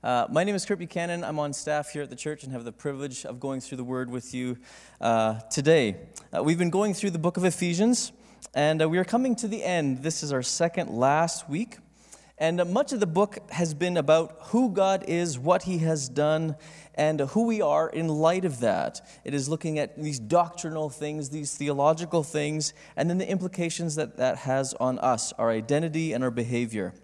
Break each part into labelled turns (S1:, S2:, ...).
S1: Uh, my name is Kurt Buchanan. I'm on staff here at the church and have the privilege of going through the Word with you uh, today. Uh, we've been going through the book of Ephesians, and uh, we are coming to the end. This is our second last week. And uh, much of the book has been about who God is, what He has done, and who we are in light of that. It is looking at these doctrinal things, these theological things, and then the implications that that has on us, our identity, and our behavior.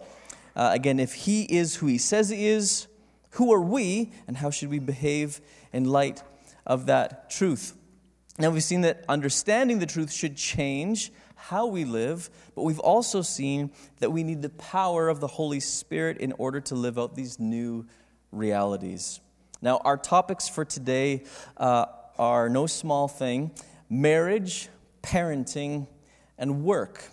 S1: Uh, again, if He is who He says He is, who are we, and how should we behave in light of that truth? Now, we've seen that understanding the truth should change how we live, but we've also seen that we need the power of the Holy Spirit in order to live out these new realities. Now, our topics for today uh, are no small thing marriage, parenting, and work.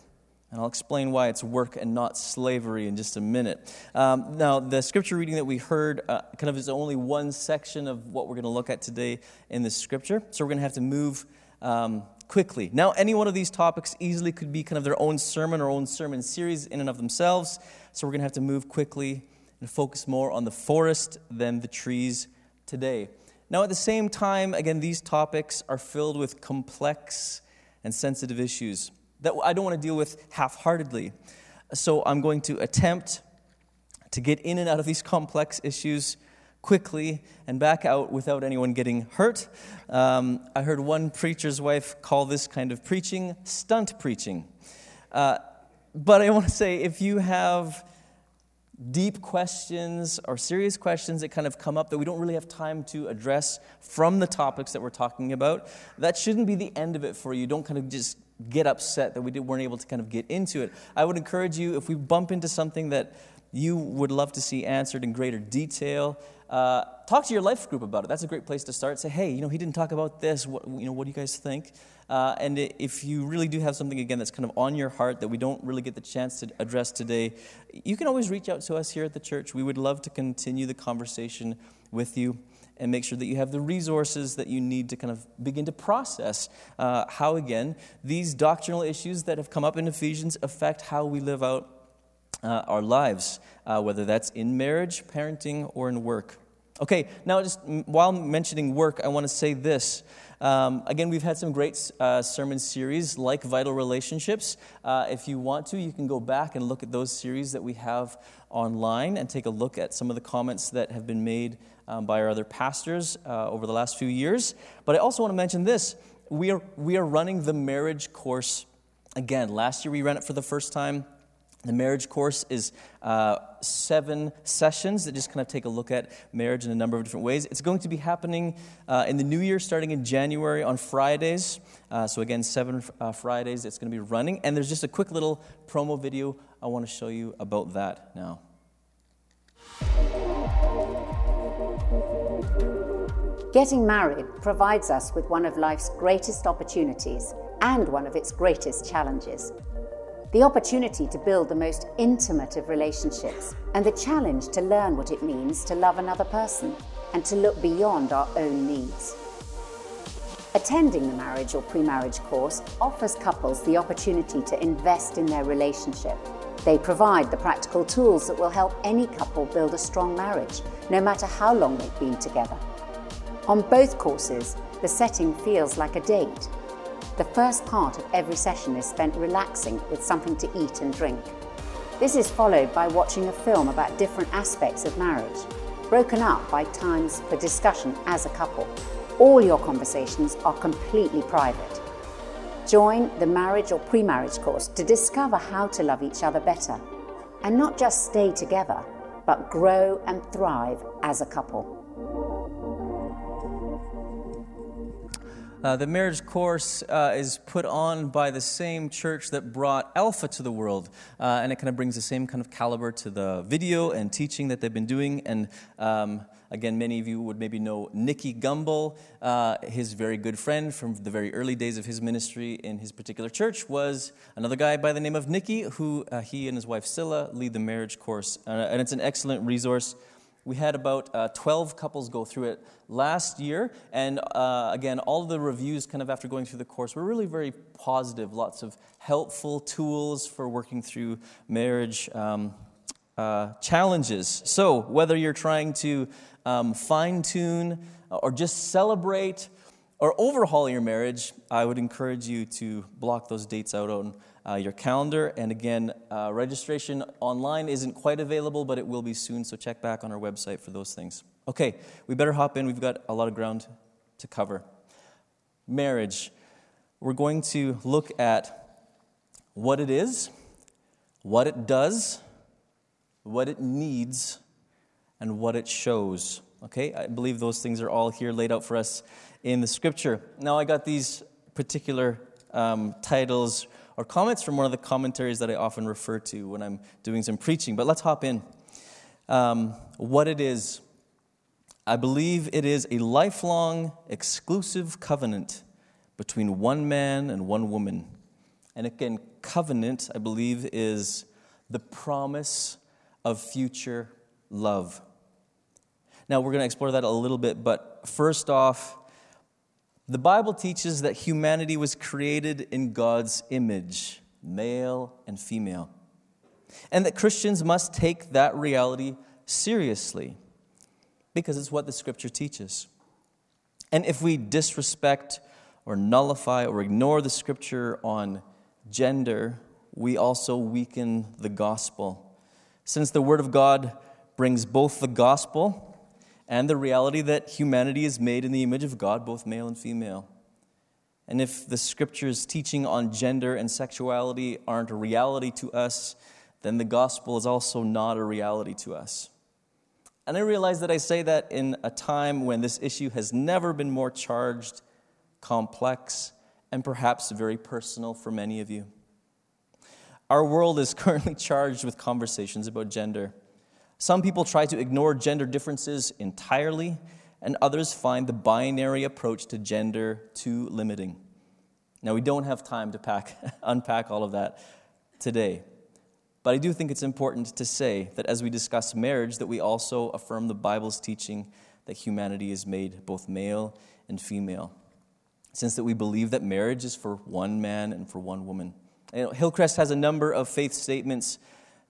S1: And I'll explain why it's work and not slavery in just a minute. Um, now, the scripture reading that we heard uh, kind of is only one section of what we're going to look at today in this scripture. So we're going to have to move um, quickly. Now, any one of these topics easily could be kind of their own sermon or own sermon series in and of themselves. So we're going to have to move quickly and focus more on the forest than the trees today. Now, at the same time, again, these topics are filled with complex and sensitive issues that I don't want to deal with half heartedly. So I'm going to attempt to get in and out of these complex issues quickly and back out without anyone getting hurt. Um, I heard one preacher's wife call this kind of preaching stunt preaching. Uh, but I want to say if you have deep questions or serious questions that kind of come up that we don't really have time to address from the topics that we're talking about, that shouldn't be the end of it for you. Don't kind of just get upset that we weren't able to kind of get into it. I would encourage you, if we bump into something that you would love to see answered in greater detail, uh, talk to your life group about it. That's a great place to start. Say, hey, you know, he didn't talk about this. What, you know, what do you guys think? Uh, and if you really do have something, again, that's kind of on your heart that we don't really get the chance to address today, you can always reach out to us here at the church. We would love to continue the conversation with you and make sure that you have the resources that you need to kind of begin to process uh, how, again, these doctrinal issues that have come up in Ephesians affect how we live out uh, our lives, uh, whether that's in marriage, parenting, or in work. Okay, now just while mentioning work, I want to say this. Um, again, we've had some great uh, sermon series like Vital Relationships. Uh, if you want to, you can go back and look at those series that we have online and take a look at some of the comments that have been made um, by our other pastors uh, over the last few years. But I also want to mention this we are, we are running the marriage course again. Last year we ran it for the first time. The marriage course is uh, seven sessions that just kind of take a look at marriage in a number of different ways. It's going to be happening uh, in the new year, starting in January on Fridays. Uh, so, again, seven uh, Fridays it's going to be running. And there's just a quick little promo video I want to show you about that now.
S2: Getting married provides us with one of life's greatest opportunities and one of its greatest challenges the opportunity to build the most intimate of relationships, and the challenge to learn what it means to love another person and to look beyond our own needs. Attending the marriage or pre marriage course offers couples the opportunity to invest in their relationship. They provide the practical tools that will help any couple build a strong marriage, no matter how long they've been together. On both courses, the setting feels like a date the first part of every session is spent relaxing with something to eat and drink. This is followed by watching a film about different aspects of marriage, broken up by times for discussion as a couple. All your conversations are completely private. Join the marriage or pre marriage course to discover how to love each other better and not just stay together, but grow and thrive as a couple.
S1: Uh, the marriage course uh, is put on by the same church that brought Alpha to the world, uh, and it kind of brings the same kind of caliber to the video and teaching that they've been doing. And um, again, many of you would maybe know Nicky Gumbel, uh, his very good friend from the very early days of his ministry in his particular church was another guy by the name of Nicky, who uh, he and his wife Sila lead the marriage course, and it's an excellent resource. We had about uh, 12 couples go through it last year. And uh, again, all the reviews, kind of after going through the course, were really very positive. Lots of helpful tools for working through marriage. Um, uh, challenges. So, whether you're trying to um, fine tune or just celebrate or overhaul your marriage, I would encourage you to block those dates out on uh, your calendar. And again, uh, registration online isn't quite available, but it will be soon, so check back on our website for those things. Okay, we better hop in. We've got a lot of ground to cover. Marriage. We're going to look at what it is, what it does, what it needs, and what it shows. Okay, I believe those things are all here laid out for us in the scripture. Now, I got these particular um, titles or comments from one of the commentaries that I often refer to when I'm doing some preaching, but let's hop in. Um, what it is. I believe it is a lifelong, exclusive covenant between one man and one woman. And again, covenant, I believe, is the promise of future love. Now, we're going to explore that a little bit, but first off, the Bible teaches that humanity was created in God's image, male and female, and that Christians must take that reality seriously because it's what the scripture teaches. And if we disrespect or nullify or ignore the scripture on gender, we also weaken the gospel. Since the Word of God brings both the gospel and the reality that humanity is made in the image of God, both male and female. And if the scriptures teaching on gender and sexuality aren't a reality to us, then the gospel is also not a reality to us. And I realize that I say that in a time when this issue has never been more charged, complex, and perhaps very personal for many of you. Our world is currently charged with conversations about gender. Some people try to ignore gender differences entirely, and others find the binary approach to gender too limiting. Now, we don't have time to pack, unpack all of that today. But I do think it's important to say that as we discuss marriage, that we also affirm the Bible's teaching that humanity is made both male and female. Since that we believe that marriage is for one man and for one woman. You know, Hillcrest has a number of faith statements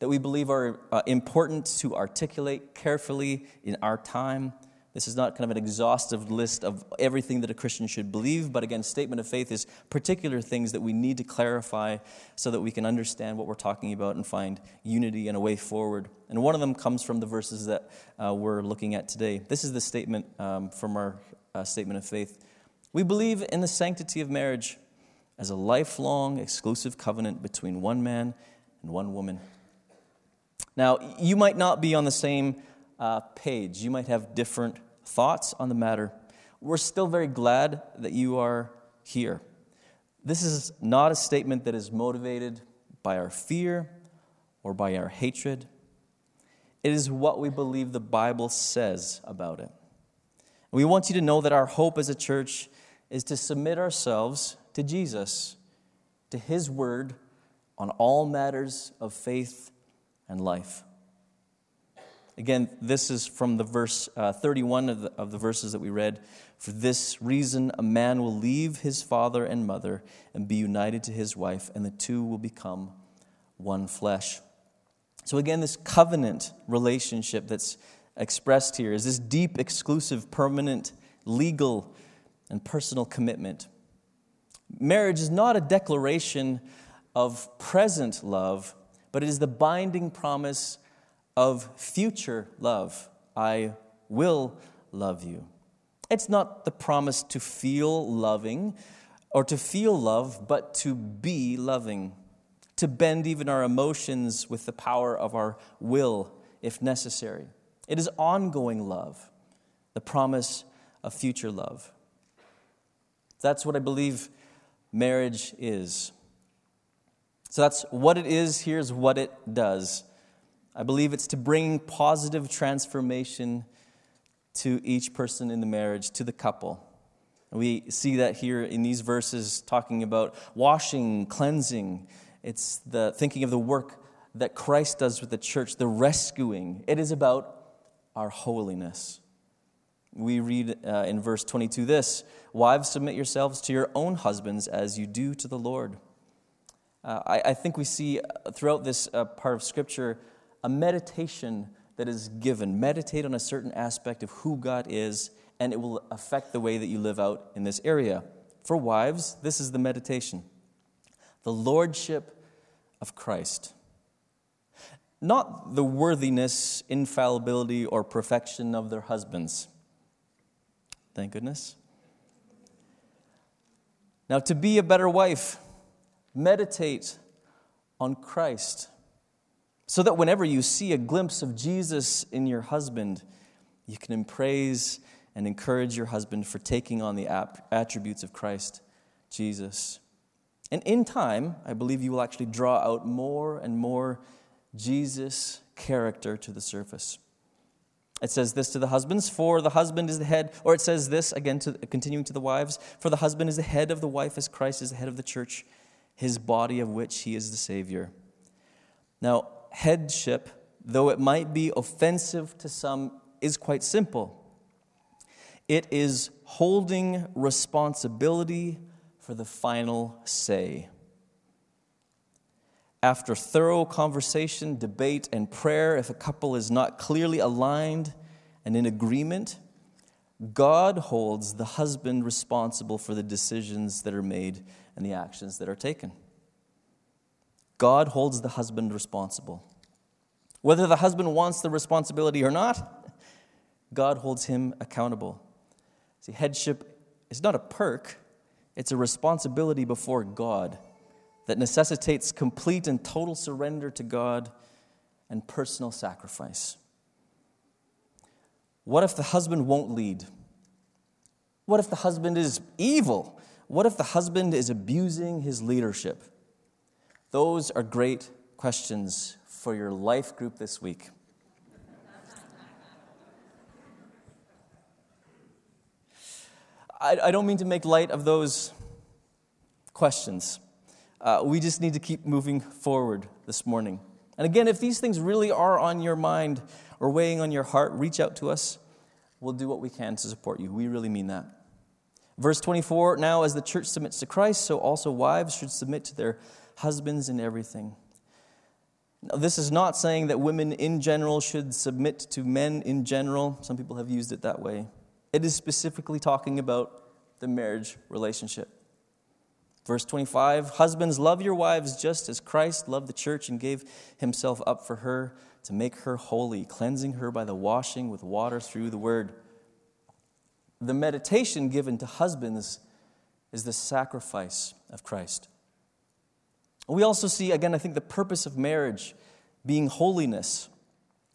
S1: that we believe are uh, important to articulate carefully in our time. This is not kind of an exhaustive list of everything that a Christian should believe, but again, statement of faith is particular things that we need to clarify so that we can understand what we're talking about and find unity and a way forward. And one of them comes from the verses that uh, we're looking at today. This is the statement um, from our uh, statement of faith. We believe in the sanctity of marriage as a lifelong, exclusive covenant between one man and one woman. Now, you might not be on the same uh, page, you might have different thoughts on the matter. We're still very glad that you are here. This is not a statement that is motivated by our fear or by our hatred. It is what we believe the Bible says about it. We want you to know that our hope as a church is to submit ourselves to Jesus, to His Word on all matters of faith and life. Again, this is from the verse uh, 31 of the, of the verses that we read. For this reason, a man will leave his father and mother and be united to his wife, and the two will become one flesh. So, again, this covenant relationship that's expressed here is this deep, exclusive, permanent, legal, and personal commitment. Marriage is not a declaration of present love, but it is the binding promise of future love. I will love you. It's not the promise to feel loving or to feel love, but to be loving, to bend even our emotions with the power of our will if necessary. It is ongoing love, the promise of future love. That's what I believe marriage is. So that's what it is. Here's what it does. I believe it's to bring positive transformation to each person in the marriage, to the couple. We see that here in these verses talking about washing, cleansing. It's the thinking of the work that Christ does with the church, the rescuing. It is about our holiness. We read uh, in verse 22 this Wives, submit yourselves to your own husbands as you do to the Lord. Uh, I, I, think we see uh, throughout this uh, part of Scripture a meditation that is given. Meditate on a certain aspect of who God is, and it will affect the way that you live out in this area. For wives, this is the meditation the lordship of Christ. Not the worthiness, infallibility, or perfection of their husbands. Thank goodness. Now, to be a better wife, meditate on Christ so that whenever you see a glimpse of Jesus in your husband, you can praise and encourage your husband for taking on the attributes of Christ Jesus. And in time, I believe you will actually draw out more and more Jesus character to the surface. It says this to the husbands, for the husband is the head, or it says this again, to, continuing to the wives, for the husband is the head of the wife as Christ is the head of the church, his body of which he is the Savior. Now, headship, though it might be offensive to some, is quite simple. It is holding responsibility for the final say. After thorough conversation, debate, and prayer, if a couple is not clearly aligned and in agreement, God holds the husband responsible for the decisions that are made and the actions that are taken. God holds the husband responsible. Whether the husband wants the responsibility or not, God holds him accountable. See, headship is not a perk, it's a responsibility before God that necessitates complete and total surrender to God and personal sacrifice. What if the husband won't lead? What if the husband is evil? What if the husband is abusing his leadership? Those are great questions for your life group this week. I, I don't mean to make light of those questions. Uh, we just need to keep moving forward this morning. And again, if these things really are on your mind or weighing on your heart, reach out to us. We'll do what we can to support you. We really mean that. Verse 24 Now, as the church submits to Christ, so also wives should submit to their husbands in everything. Now, this is not saying that women in general should submit to men in general. Some people have used it that way. It is specifically talking about the marriage relationship. Verse 25 Husbands, love your wives just as Christ loved the church and gave himself up for her to make her holy, cleansing her by the washing with water through the word. The meditation given to husbands is the sacrifice of Christ. We also see, again, I think the purpose of marriage being holiness.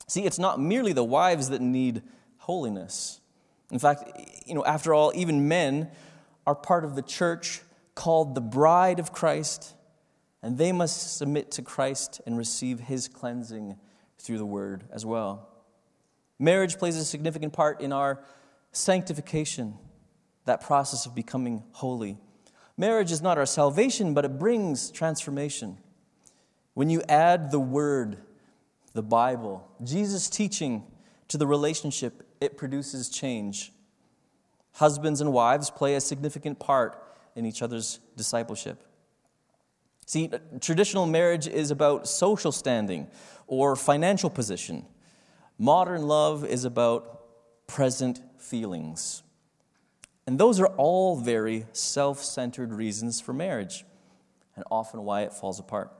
S1: See, it's not merely the wives that need holiness. In fact, you know, after all, even men are part of the church called the bride of Christ, and they must submit to Christ and receive his cleansing through the word as well. Marriage plays a significant part in our sanctification, that process of becoming holy. Marriage is not our salvation, but it brings transformation. When you add the Word, the Bible, Jesus' teaching to the relationship, it produces change. Husbands and wives play a significant part in each other's discipleship. See, traditional marriage is about social standing or financial position. Modern love is about present feelings. And those are all very self centered reasons for marriage, and often why it falls apart.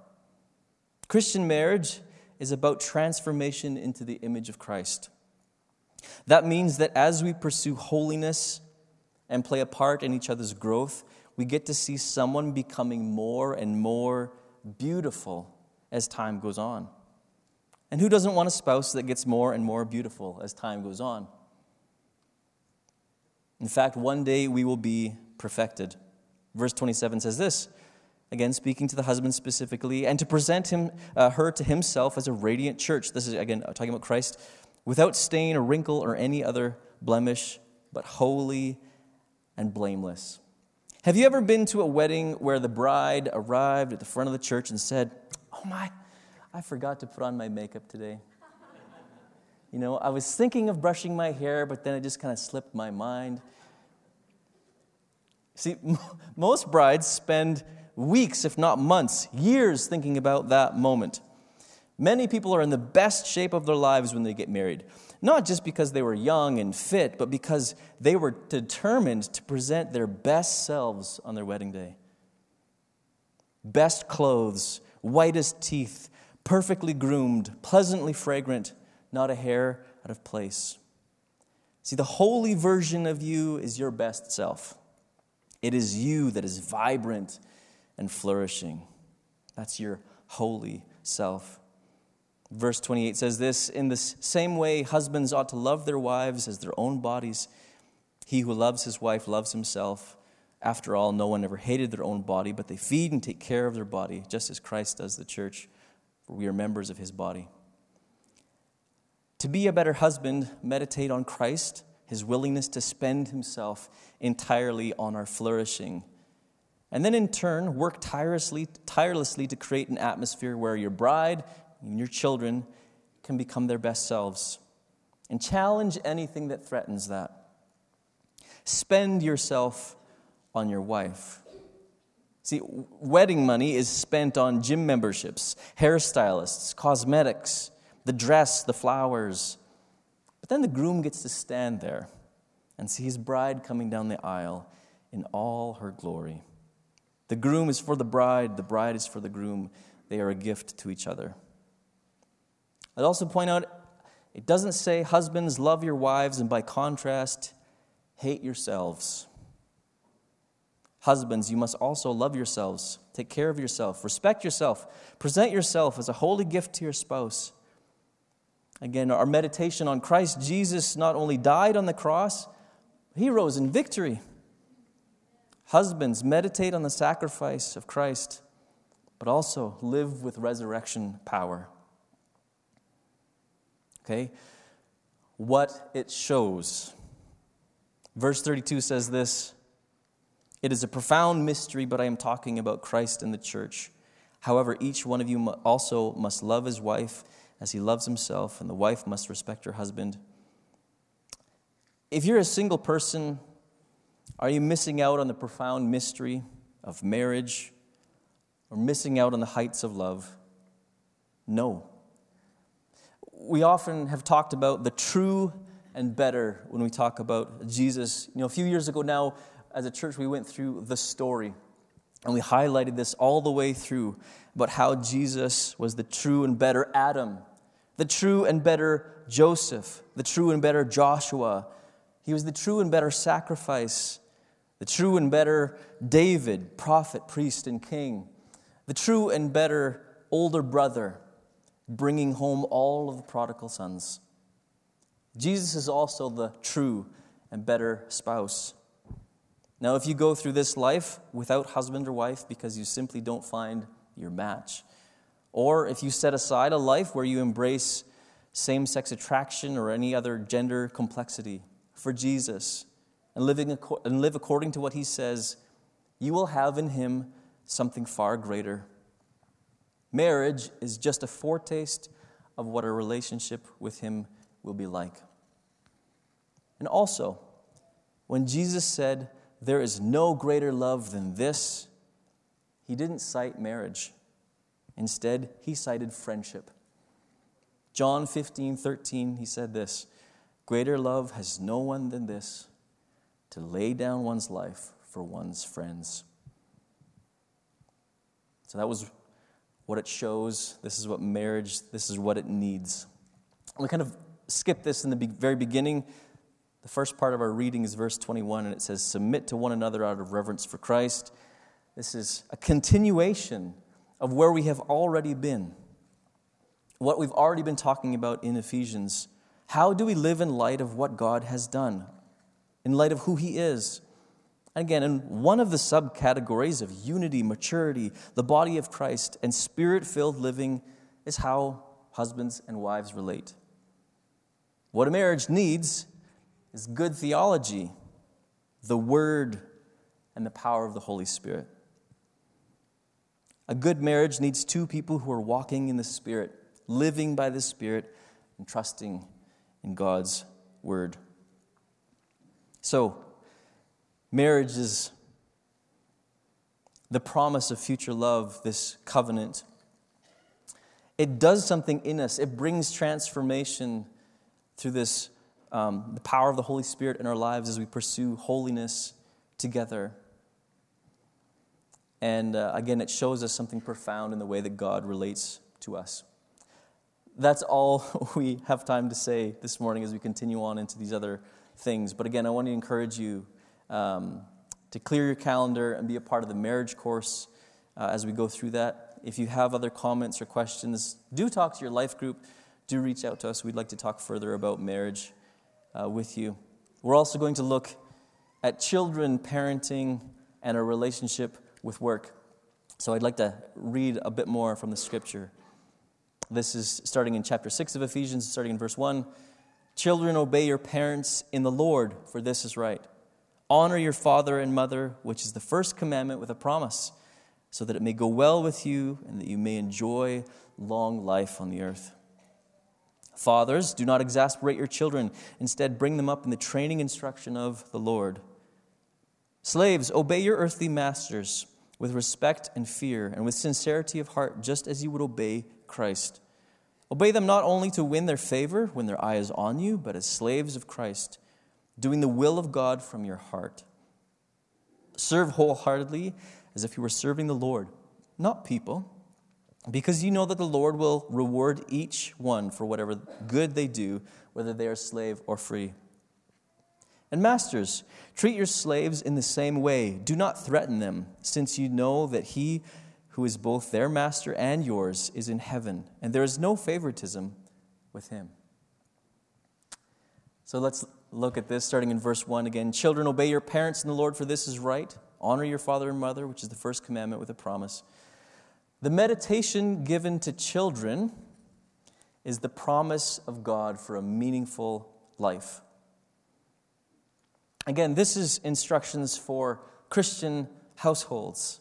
S1: Christian marriage is about transformation into the image of Christ. That means that as we pursue holiness and play a part in each other's growth, we get to see someone becoming more and more beautiful as time goes on. And who doesn't want a spouse that gets more and more beautiful as time goes on? In fact, one day we will be perfected. Verse 27 says this again, speaking to the husband specifically, and to present him, uh, her to himself as a radiant church. This is, again, talking about Christ, without stain or wrinkle or any other blemish, but holy and blameless. Have you ever been to a wedding where the bride arrived at the front of the church and said, Oh my, I forgot to put on my makeup today? You know, I was thinking of brushing my hair, but then it just kind of slipped my mind. See, most brides spend weeks, if not months, years thinking about that moment. Many people are in the best shape of their lives when they get married, not just because they were young and fit, but because they were determined to present their best selves on their wedding day. Best clothes, whitest teeth, perfectly groomed, pleasantly fragrant, not a hair out of place. See, the holy version of you is your best self. It is you that is vibrant and flourishing. That's your holy self. Verse 28 says this In the same way, husbands ought to love their wives as their own bodies. He who loves his wife loves himself. After all, no one ever hated their own body, but they feed and take care of their body, just as Christ does the church, for we are members of his body. To be a better husband, meditate on Christ, his willingness to spend himself entirely on our flourishing. And then in turn, work tirelessly, tirelessly to create an atmosphere where your bride and your children can become their best selves. And challenge anything that threatens that. Spend yourself on your wife. See, wedding money is spent on gym memberships, hairstylists, cosmetics, the dress, the flowers. But then the groom gets to stand there and see his bride coming down the aisle in all her glory. The groom is for the bride, the bride is for the groom. They are a gift to each other. I'd also point out it doesn't say, Husbands, love your wives, and by contrast, hate yourselves. Husbands, you must also love yourselves, take care of yourself, respect yourself, present yourself as a holy gift to your spouse. Again, our meditation on Christ Jesus not only died on the cross, he rose in victory. Husbands, meditate on the sacrifice of Christ, but also live with resurrection power. Okay? What it shows. Verse 32 says this It is a profound mystery, but I am talking about Christ and the church. However, each one of you also must love his wife as he loves himself, and the wife must respect her husband. If you're a single person, are you missing out on the profound mystery of marriage or missing out on the heights of love? No we often have talked about the true and better when we talk about Jesus. You know, a few years ago now, as a church, we went through the story and we highlighted this all the way through about how Jesus was the true and better Adam, the true and better Joseph, the true and better Joshua. He was the true and better sacrifice, the true and better David, prophet, priest, and king, the true and better older brother bringing home all of the prodigal sons. Jesus is also the true and better spouse. Now, if you go through this life without husband or wife because you simply don't find your match, or if you set aside a life where you embrace same sex attraction or any other gender complexity for Jesus and, living, and live according to what he says, you will have in him something far greater Marriage is just a foretaste of what a relationship with Him will be like. And also, when Jesus said, There is no greater love than this, He didn't cite marriage. Instead, He cited friendship. John 15, 13, He said this Greater love has no one than this, to lay down one's life for one's friends. So that was what it shows. This is what marriage, this is what it needs. We kind of skipped this in the very beginning. The first part of our reading is verse 21, and it says, Submit to one another out of reverence for Christ. This is a continuation of where we have already been, what we've already been talking about in Ephesians. How do we live in light of what God has done, in light of who He is? And Again, in one of the subcategories of unity, maturity, the body of Christ, and spirit filled living is how husbands and wives relate. What a marriage needs is good theology, the Word, and the power of the Holy Spirit. A good marriage needs two people who are walking in the Spirit, living by the Spirit, and trusting in God's Word. So, Marriage is the promise of future love, this covenant. it does something in us. It brings transformation through this, um, the power of the Holy Spirit in our lives as we pursue holiness together. And uh, again, it shows us something profound in the way that God relates to us. That's all we have time to say this morning as we continue on into these other things. But again, I want to encourage you um, to clear your calendar and be a part of the marriage course uh, as we go through that. If you have other comments or questions, do talk to your life group. Do reach out to us. We'd like to talk further about marriage uh, with you. We're also going to look at children, parenting, and a relationship with work. So I'd like to read a bit more from the scripture. This is starting in chapter 6 of Ephesians, starting in verse 1. Children, obey your parents in the Lord, for this is right. Honor your father and mother, which is the first commandment with a promise, so that it may go well with you and that you may enjoy long life on the earth. Fathers, do not exasperate your children. Instead, bring them up in the training instruction of the Lord. Slaves, obey your earthly masters with respect and fear and with sincerity of heart, just as you would obey Christ. Obey them not only to win their favor when their eye is on you, but as slaves of Christ, doing the will of God from your heart. Serve wholeheartedly as if you were serving the Lord, not people, because you know that the Lord will reward each one for whatever good they do, whether they are slave or free. And masters, treat your slaves in the same way. Do not threaten them, since you know that he who is both their master and yours, is in heaven, and there is no favoritism with him. So let's look at this starting in verse 1 again. Children, obey your parents in the Lord, for this is right. Honor your father and mother, which is the first commandment with a promise. The meditation given to children is the promise of God for a meaningful life. Again, this is instructions for Christian households.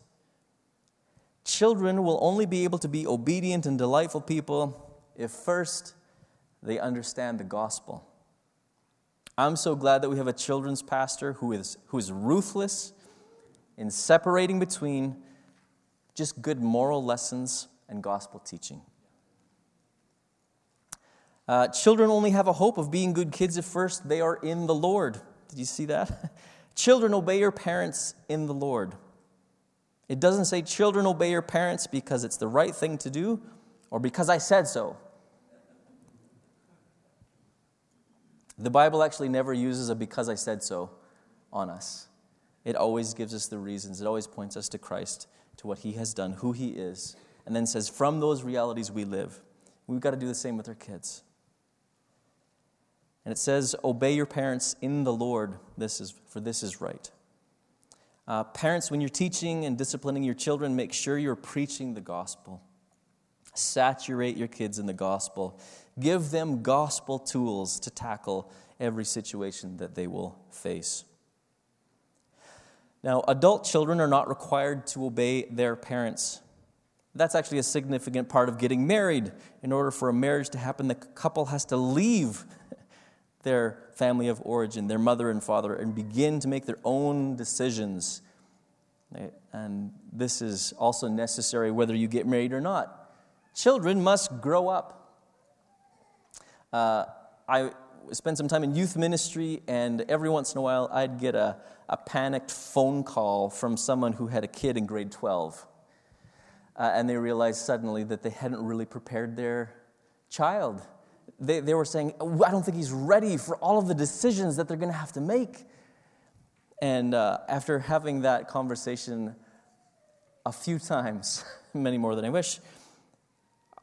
S1: Children will only be able to be obedient and delightful people if first they understand the gospel. I'm so glad that we have a children's pastor who is, who is ruthless in separating between just good moral lessons and gospel teaching. Uh, children only have a hope of being good kids if first they are in the Lord. Did you see that? children, obey your parents in the Lord. It doesn't say, children, obey your parents because it's the right thing to do or because I said so. The Bible actually never uses a because I said so on us. It always gives us the reasons, it always points us to Christ, to what He has done, who He is, and then says, from those realities we live. We've got to do the same with our kids. And it says, Obey your parents in the Lord, this is, for this is right. Uh, parents, when you're teaching and disciplining your children, make sure you're preaching the gospel. Saturate your kids in the gospel. Give them gospel tools to tackle every situation that they will face. Now, adult children are not required to obey their parents. That's actually a significant part of getting married. In order for a marriage to happen, the couple has to leave their family of origin, their mother and father, and begin to make their own decisions. And this is also necessary whether you get married or not. Children must grow up. Uh, I spent some time in youth ministry, and every once in a while I'd get a, a panicked phone call from someone who had a kid in grade 12. Uh, and they realized suddenly that they hadn't really prepared their child they, they were saying, I don't think he's ready for all of the decisions that they're going to have to make. And uh, after having that conversation a few times, many more than I wish,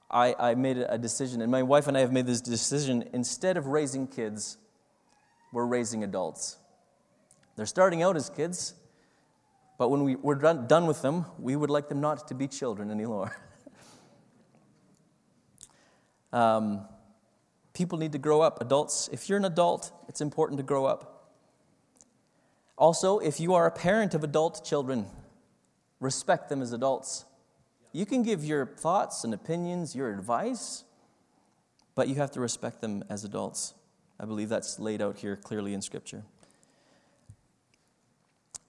S1: I, I made a decision. And my wife and I have made this decision instead of raising kids, we're raising adults. They're starting out as kids, but when we, we're done, done with them, we would like them not to be children anymore. um, People need to grow up. Adults, if you're an adult, it's important to grow up. Also, if you are a parent of adult children, respect them as adults. You can give your thoughts and opinions, your advice, but you have to respect them as adults. I believe that's laid out here clearly in Scripture.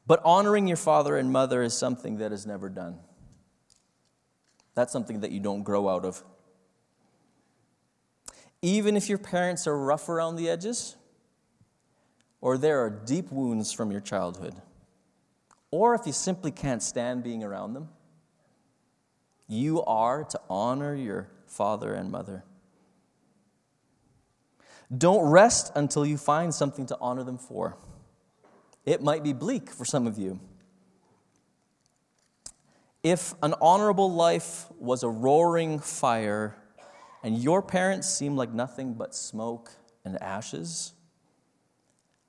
S1: But honoring your father and mother is something that is never done. That's something that you don't grow out of. Even if your parents are rough around the edges, or there are deep wounds from your childhood, or if you simply can't stand being around them, you are to honor your father and mother. Don't rest until you find something to honor them for. It might be bleak for some of you. If an honorable life was a roaring fire and your parents seem like nothing but smoke and ashes,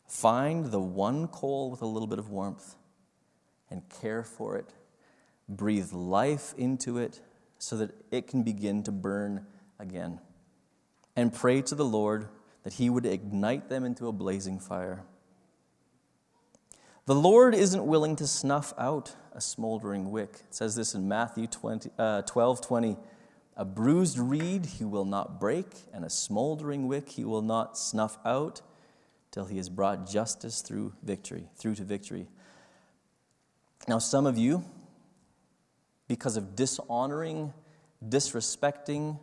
S1: find the one coal with a little bit of warmth and care for it. Breathe life into it so that it can begin to burn again. And pray to the Lord that He would ignite them into a blazing fire. The Lord isn't willing to snuff out a smoldering wick. It says this in Matthew 20, uh, 12 20. A bruised reed he will not break, and a smoldering wick he will not snuff out till he has brought justice through victory, through to victory. Now, some of you, because of dishonoring, disrespecting,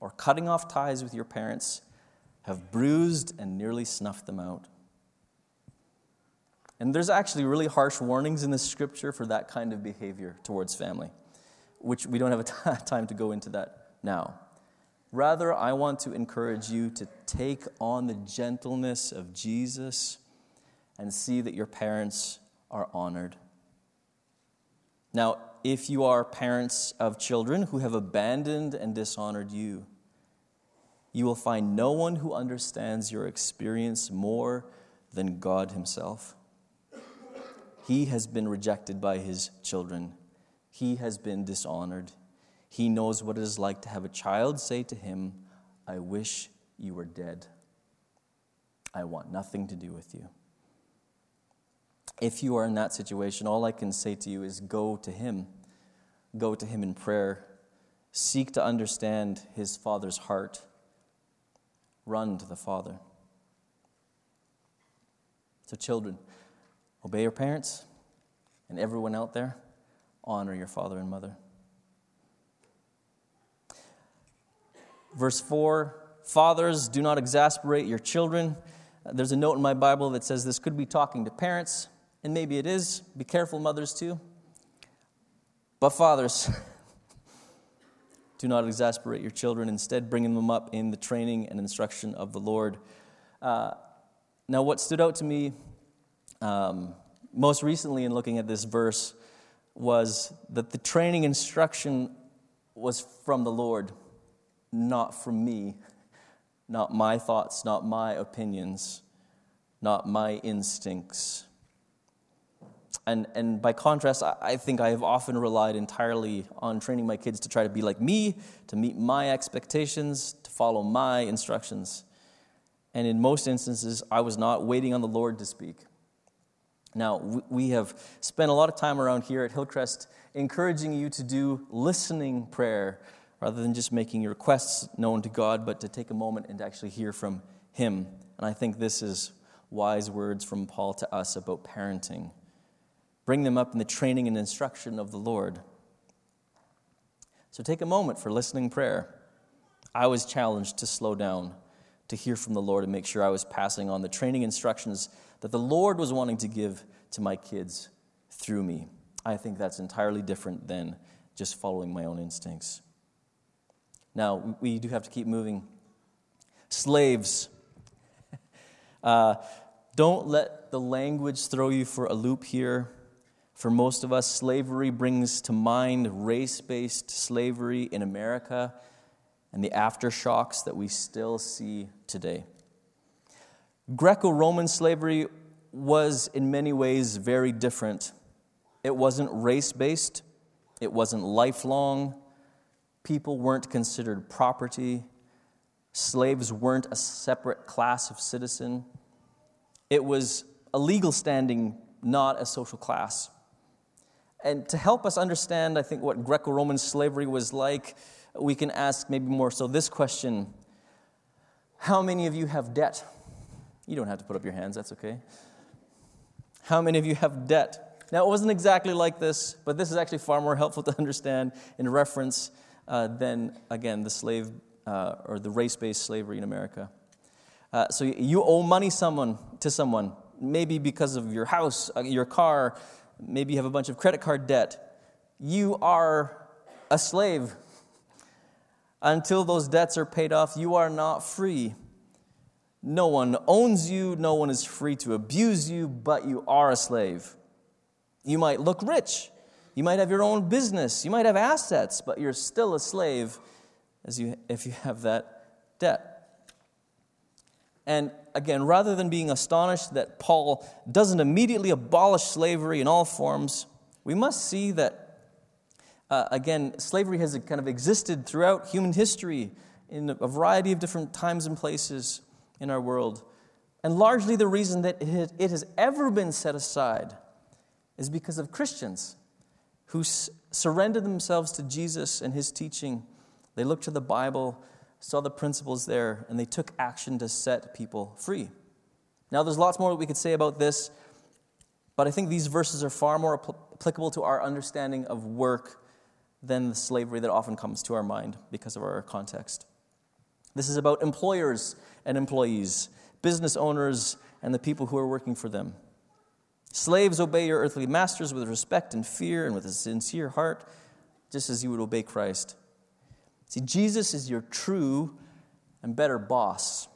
S1: or cutting off ties with your parents, have bruised and nearly snuffed them out. And there's actually really harsh warnings in the scripture for that kind of behavior towards family, which we don't have time to go into that now. Rather, I want to encourage you to take on the gentleness of Jesus and see that your parents are honored. Now, if you are parents of children who have abandoned and dishonored you, you will find no one who understands your experience more than God Himself. He has been rejected by his children. He has been dishonored. He knows what it is like to have a child say to him, I wish you were dead. I want nothing to do with you. If you are in that situation, all I can say to you is go to him. Go to him in prayer. Seek to understand his father's heart. Run to the Father. So, children, Obey your parents, and everyone out there, honor your father and mother. Verse 4 Fathers, do not exasperate your children. There's a note in my Bible that says this could be talking to parents, and maybe it is. Be careful, mothers, too. But, fathers, do not exasperate your children, instead, bringing them up in the training and instruction of the Lord. Uh, now, what stood out to me um, most recently in looking at this verse was that the training instruction was from the Lord, not from me, not my thoughts, not my opinions, not my instincts. And, and by contrast, I, I think I have often relied entirely on training my kids to try to be like me, to meet my expectations, to follow my instructions. And in most instances, I was not waiting on the Lord to speak. Now, we have spent a lot of time around here at Hillcrest encouraging you to do listening prayer rather than just making your requests known to God, but to take a moment and to actually hear from Him. And I think this is wise words from Paul to us about parenting. Bring them up in the training and instruction of the Lord. So take a moment for listening prayer. I was challenged to slow down, to hear from the Lord, and make sure I was passing on the training instructions that the Lord was wanting to give to my kids through me. I think that's entirely different than just following my own instincts. Now, we do have to keep moving. Slaves, uh, don't let the language throw you for a loop here. For most of us, slavery brings to mind race based slavery in America and the aftershocks that we still see today. Greco Roman slavery was, in many ways, very different. It wasn't race based, it wasn't lifelong. People weren't considered property. Slaves weren't a separate class of citizen. It was a legal standing, not a social class. And to help us understand, I think, what Greco Roman slavery was like, we can ask maybe more so this question How many of you have debt? You don't have to put up your hands, that's okay. How many of you have debt? Now, it wasn't exactly like this, but this is actually far more helpful to understand in reference uh, than, again, the slave uh, or the race based slavery in America. Uh, so you owe money someone to someone, maybe because of your house, uh, your car, maybe you have a bunch of credit card debt. You are a slave. Until those debts are paid off, you are not free. No one owns you, no one is free to abuse you, but you are a slave. You might look rich, you might have your own business, you might have assets, but you're still a slave as you, if you have that debt. And again, rather than being astonished that Paul doesn't immediately abolish slavery in all forms, we must see that, uh, again, slavery has kind of existed throughout human history in a variety of different times and places in our world. And largely the reason that it has ever been set aside is because of Christians who surrendered themselves to Jesus and his teaching. They looked to the Bible, saw the principles there, and they took action to set people free. Now, there's lots more that we could say about this, but I think these verses are far more applicable to our understanding of work than the slavery that often comes to our mind because of our context. This is about employers and employees, business owners and the people who are working for them. Slaves, obey your earthly masters with respect and fear and with a sincere heart, just as you would obey Christ. See, Jesus is your true and better boss.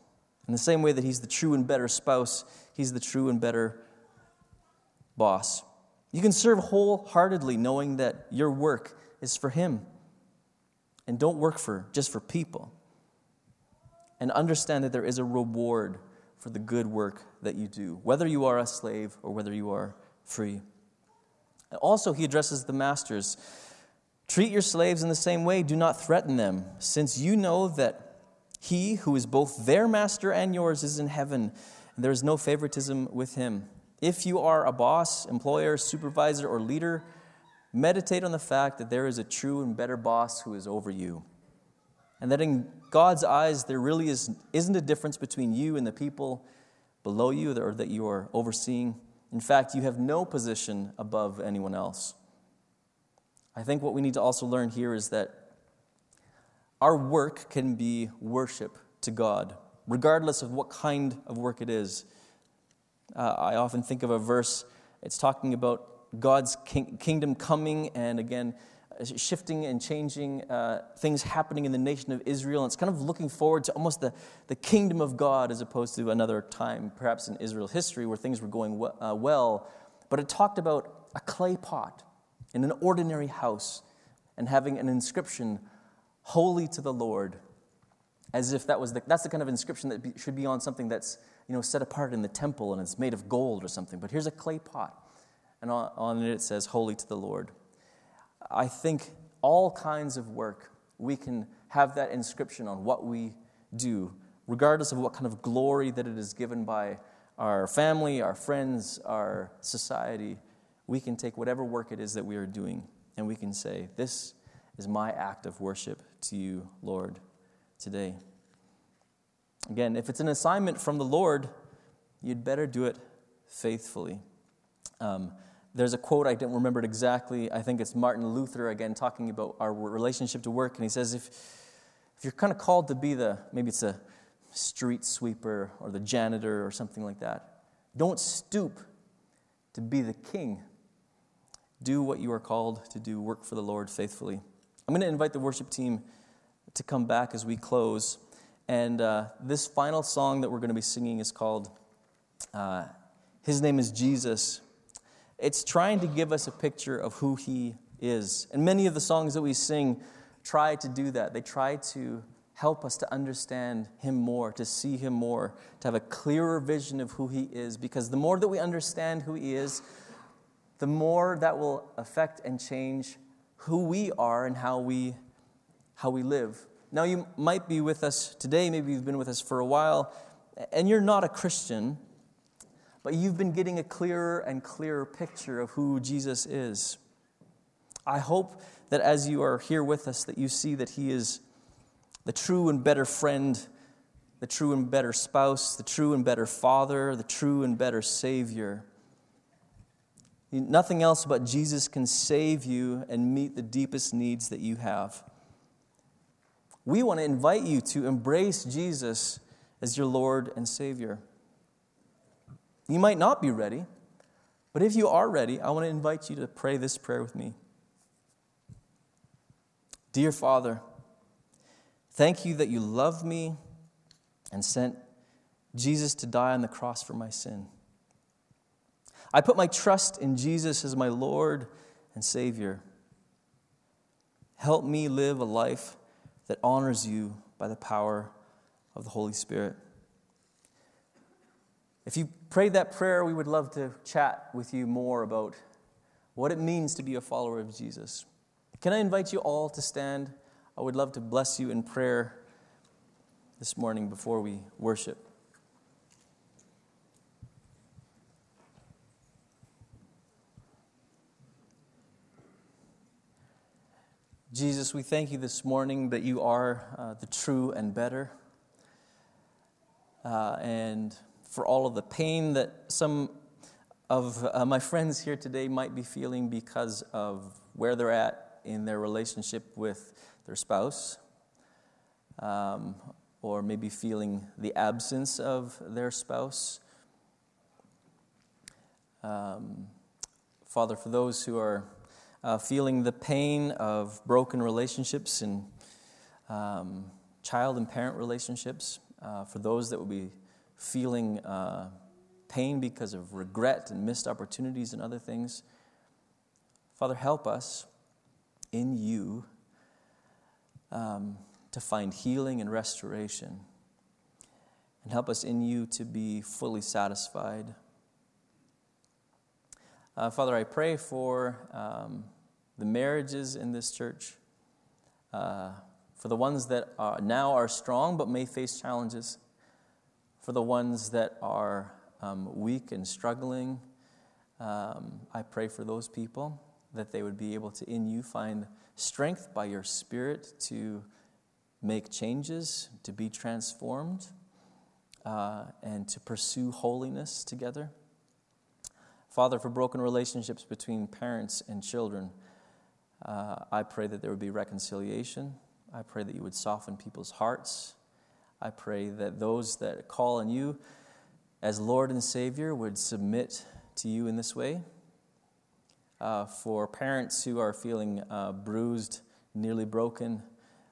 S1: In the same way that he's the true and better spouse, he's the true and better boss. You can serve wholeheartedly knowing that your work is for him. And don't work for just for people and understand that there is a reward for the good work that you do, whether you are a slave or whether you are free. Also, he addresses the masters. Treat your slaves in the same way, do not threaten them, since you know that he who is both their master and yours is in heaven, and there is no favoritism with him. If you are a boss, employer, supervisor, or leader, meditate on the fact that there is a true and better boss who is over you and that in God's eyes, there really is, isn't a difference between you and the people below you or that you are overseeing. In fact, you have no position above anyone else. I think what we need to also learn here is that our work can be worship to God, regardless of what kind of work it is. Uh, I often think of a verse, it's talking about God's king- kingdom coming, and again, shifting and changing uh, things happening in the nation of Israel. And it's kind of looking forward to almost the, the kingdom of God as opposed to another time, perhaps in Israel history, where things were going uh, well. But it talked about a clay pot in an ordinary house and having an inscription, Holy to the Lord, as if that was the, that's the kind of inscription that be, should be on something that's you know, set apart in the temple and it's made of gold or something. But here's a clay pot, and on, it it says, Holy to the Lord. I think all kinds of work, we can have that inscription on what we do, regardless of what kind of glory that it is given by our family, our friends, our society. We can take whatever work it is that we are doing and we can say, This is my act of worship to you, Lord, today. Again, if it's an assignment from the Lord, you'd better do it faithfully. Um, there's a quote, I don't remember it exactly. I think it's Martin Luther again talking about our relationship to work. And he says, if, if you're kind of called to be the, maybe it's a street sweeper or the janitor or something like that, don't stoop to be the king. Do what you are called to do, work for the Lord faithfully. I'm going to invite the worship team to come back as we close. And uh, this final song that we're going to be singing is called uh, His Name is Jesus. It's trying to give us a picture of who He is. And many of the songs that we sing try to do that. They try to help us to understand Him more, to see Him more, to have a clearer vision of who He is. Because the more that we understand who He is, the more that will affect and change who we are and how we, how we live. Now, you might be with us today, maybe you've been with us for a while, and you're not a Christian but you've been getting a clearer and clearer picture of who Jesus is. I hope that as you are here with us that you see that he is the true and better friend, the true and better spouse, the true and better father, the true and better savior. Nothing else but Jesus can save you and meet the deepest needs that you have. we want to invite you to embrace Jesus as your Lord and Savior. You might not be ready, but if you are ready, I want to invite you to pray this prayer with me. Dear Father, thank you that you love me and sent Jesus to die on the cross for my sin. I put my trust in Jesus as my Lord and Savior. Help me live a life that honors you by the power of the Holy Spirit. If you prayed that prayer, we would love to chat with you more about what it means to be a follower of Jesus. Can I invite you all to stand? I would love to bless you in prayer this morning before we worship. Jesus, we thank you this morning that you are uh, the true and better. Uh, and for all of the pain that some of uh, my friends here today might be feeling because of where they're at in their relationship with their spouse, um, or maybe feeling the absence of their spouse. Um, Father, for those who are uh, feeling the pain of broken relationships and um, child and parent relationships, uh, for those that will be feeling uh, pain because of regret and missed opportunities and other things. Father, help us in you um, to find healing and restoration. And help us in you to be fully satisfied. Uh, Father, I pray for um, the marriages in this church, uh, for the ones that are, now are strong but may face challenges, for the ones that are um, weak and struggling. Um, I pray for those people that they would be able to, in you, find strength by your Spirit to make changes, to be transformed, uh, and to pursue holiness together. Father, for broken relationships between parents and children, uh, I pray that there would be reconciliation. I pray that you would soften people's hearts. I pray that those that call on you as Lord and Savior would submit to you in this way. Uh, for parents who are feeling uh, bruised, nearly broken,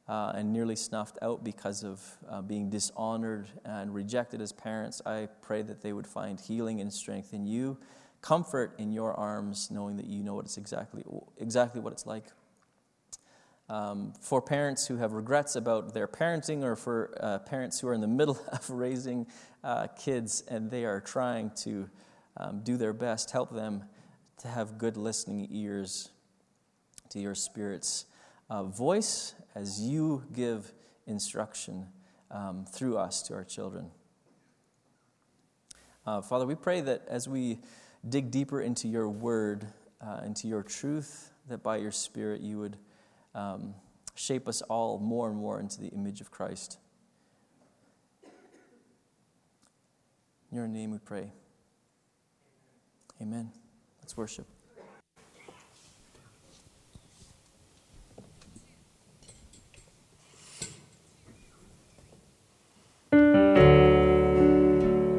S1: uh, and nearly snuffed out because of uh, being dishonored and rejected as parents, I pray that they would find healing and strength in you comfort in your arms, knowing that you know what it's exactly, exactly what it's like. Um, for parents who have regrets about their parenting, or for uh, parents who are in the middle of raising uh, kids and they are trying to um, do their best, help them to have good listening ears to your Spirit's uh, voice as you give instruction um, through us to our children. Uh, Father, we pray that as we dig deeper into your word, uh, into your truth, that by your Spirit you would um, shape us all more and more into the image of Christ. In your name we pray. Amen. Let's worship.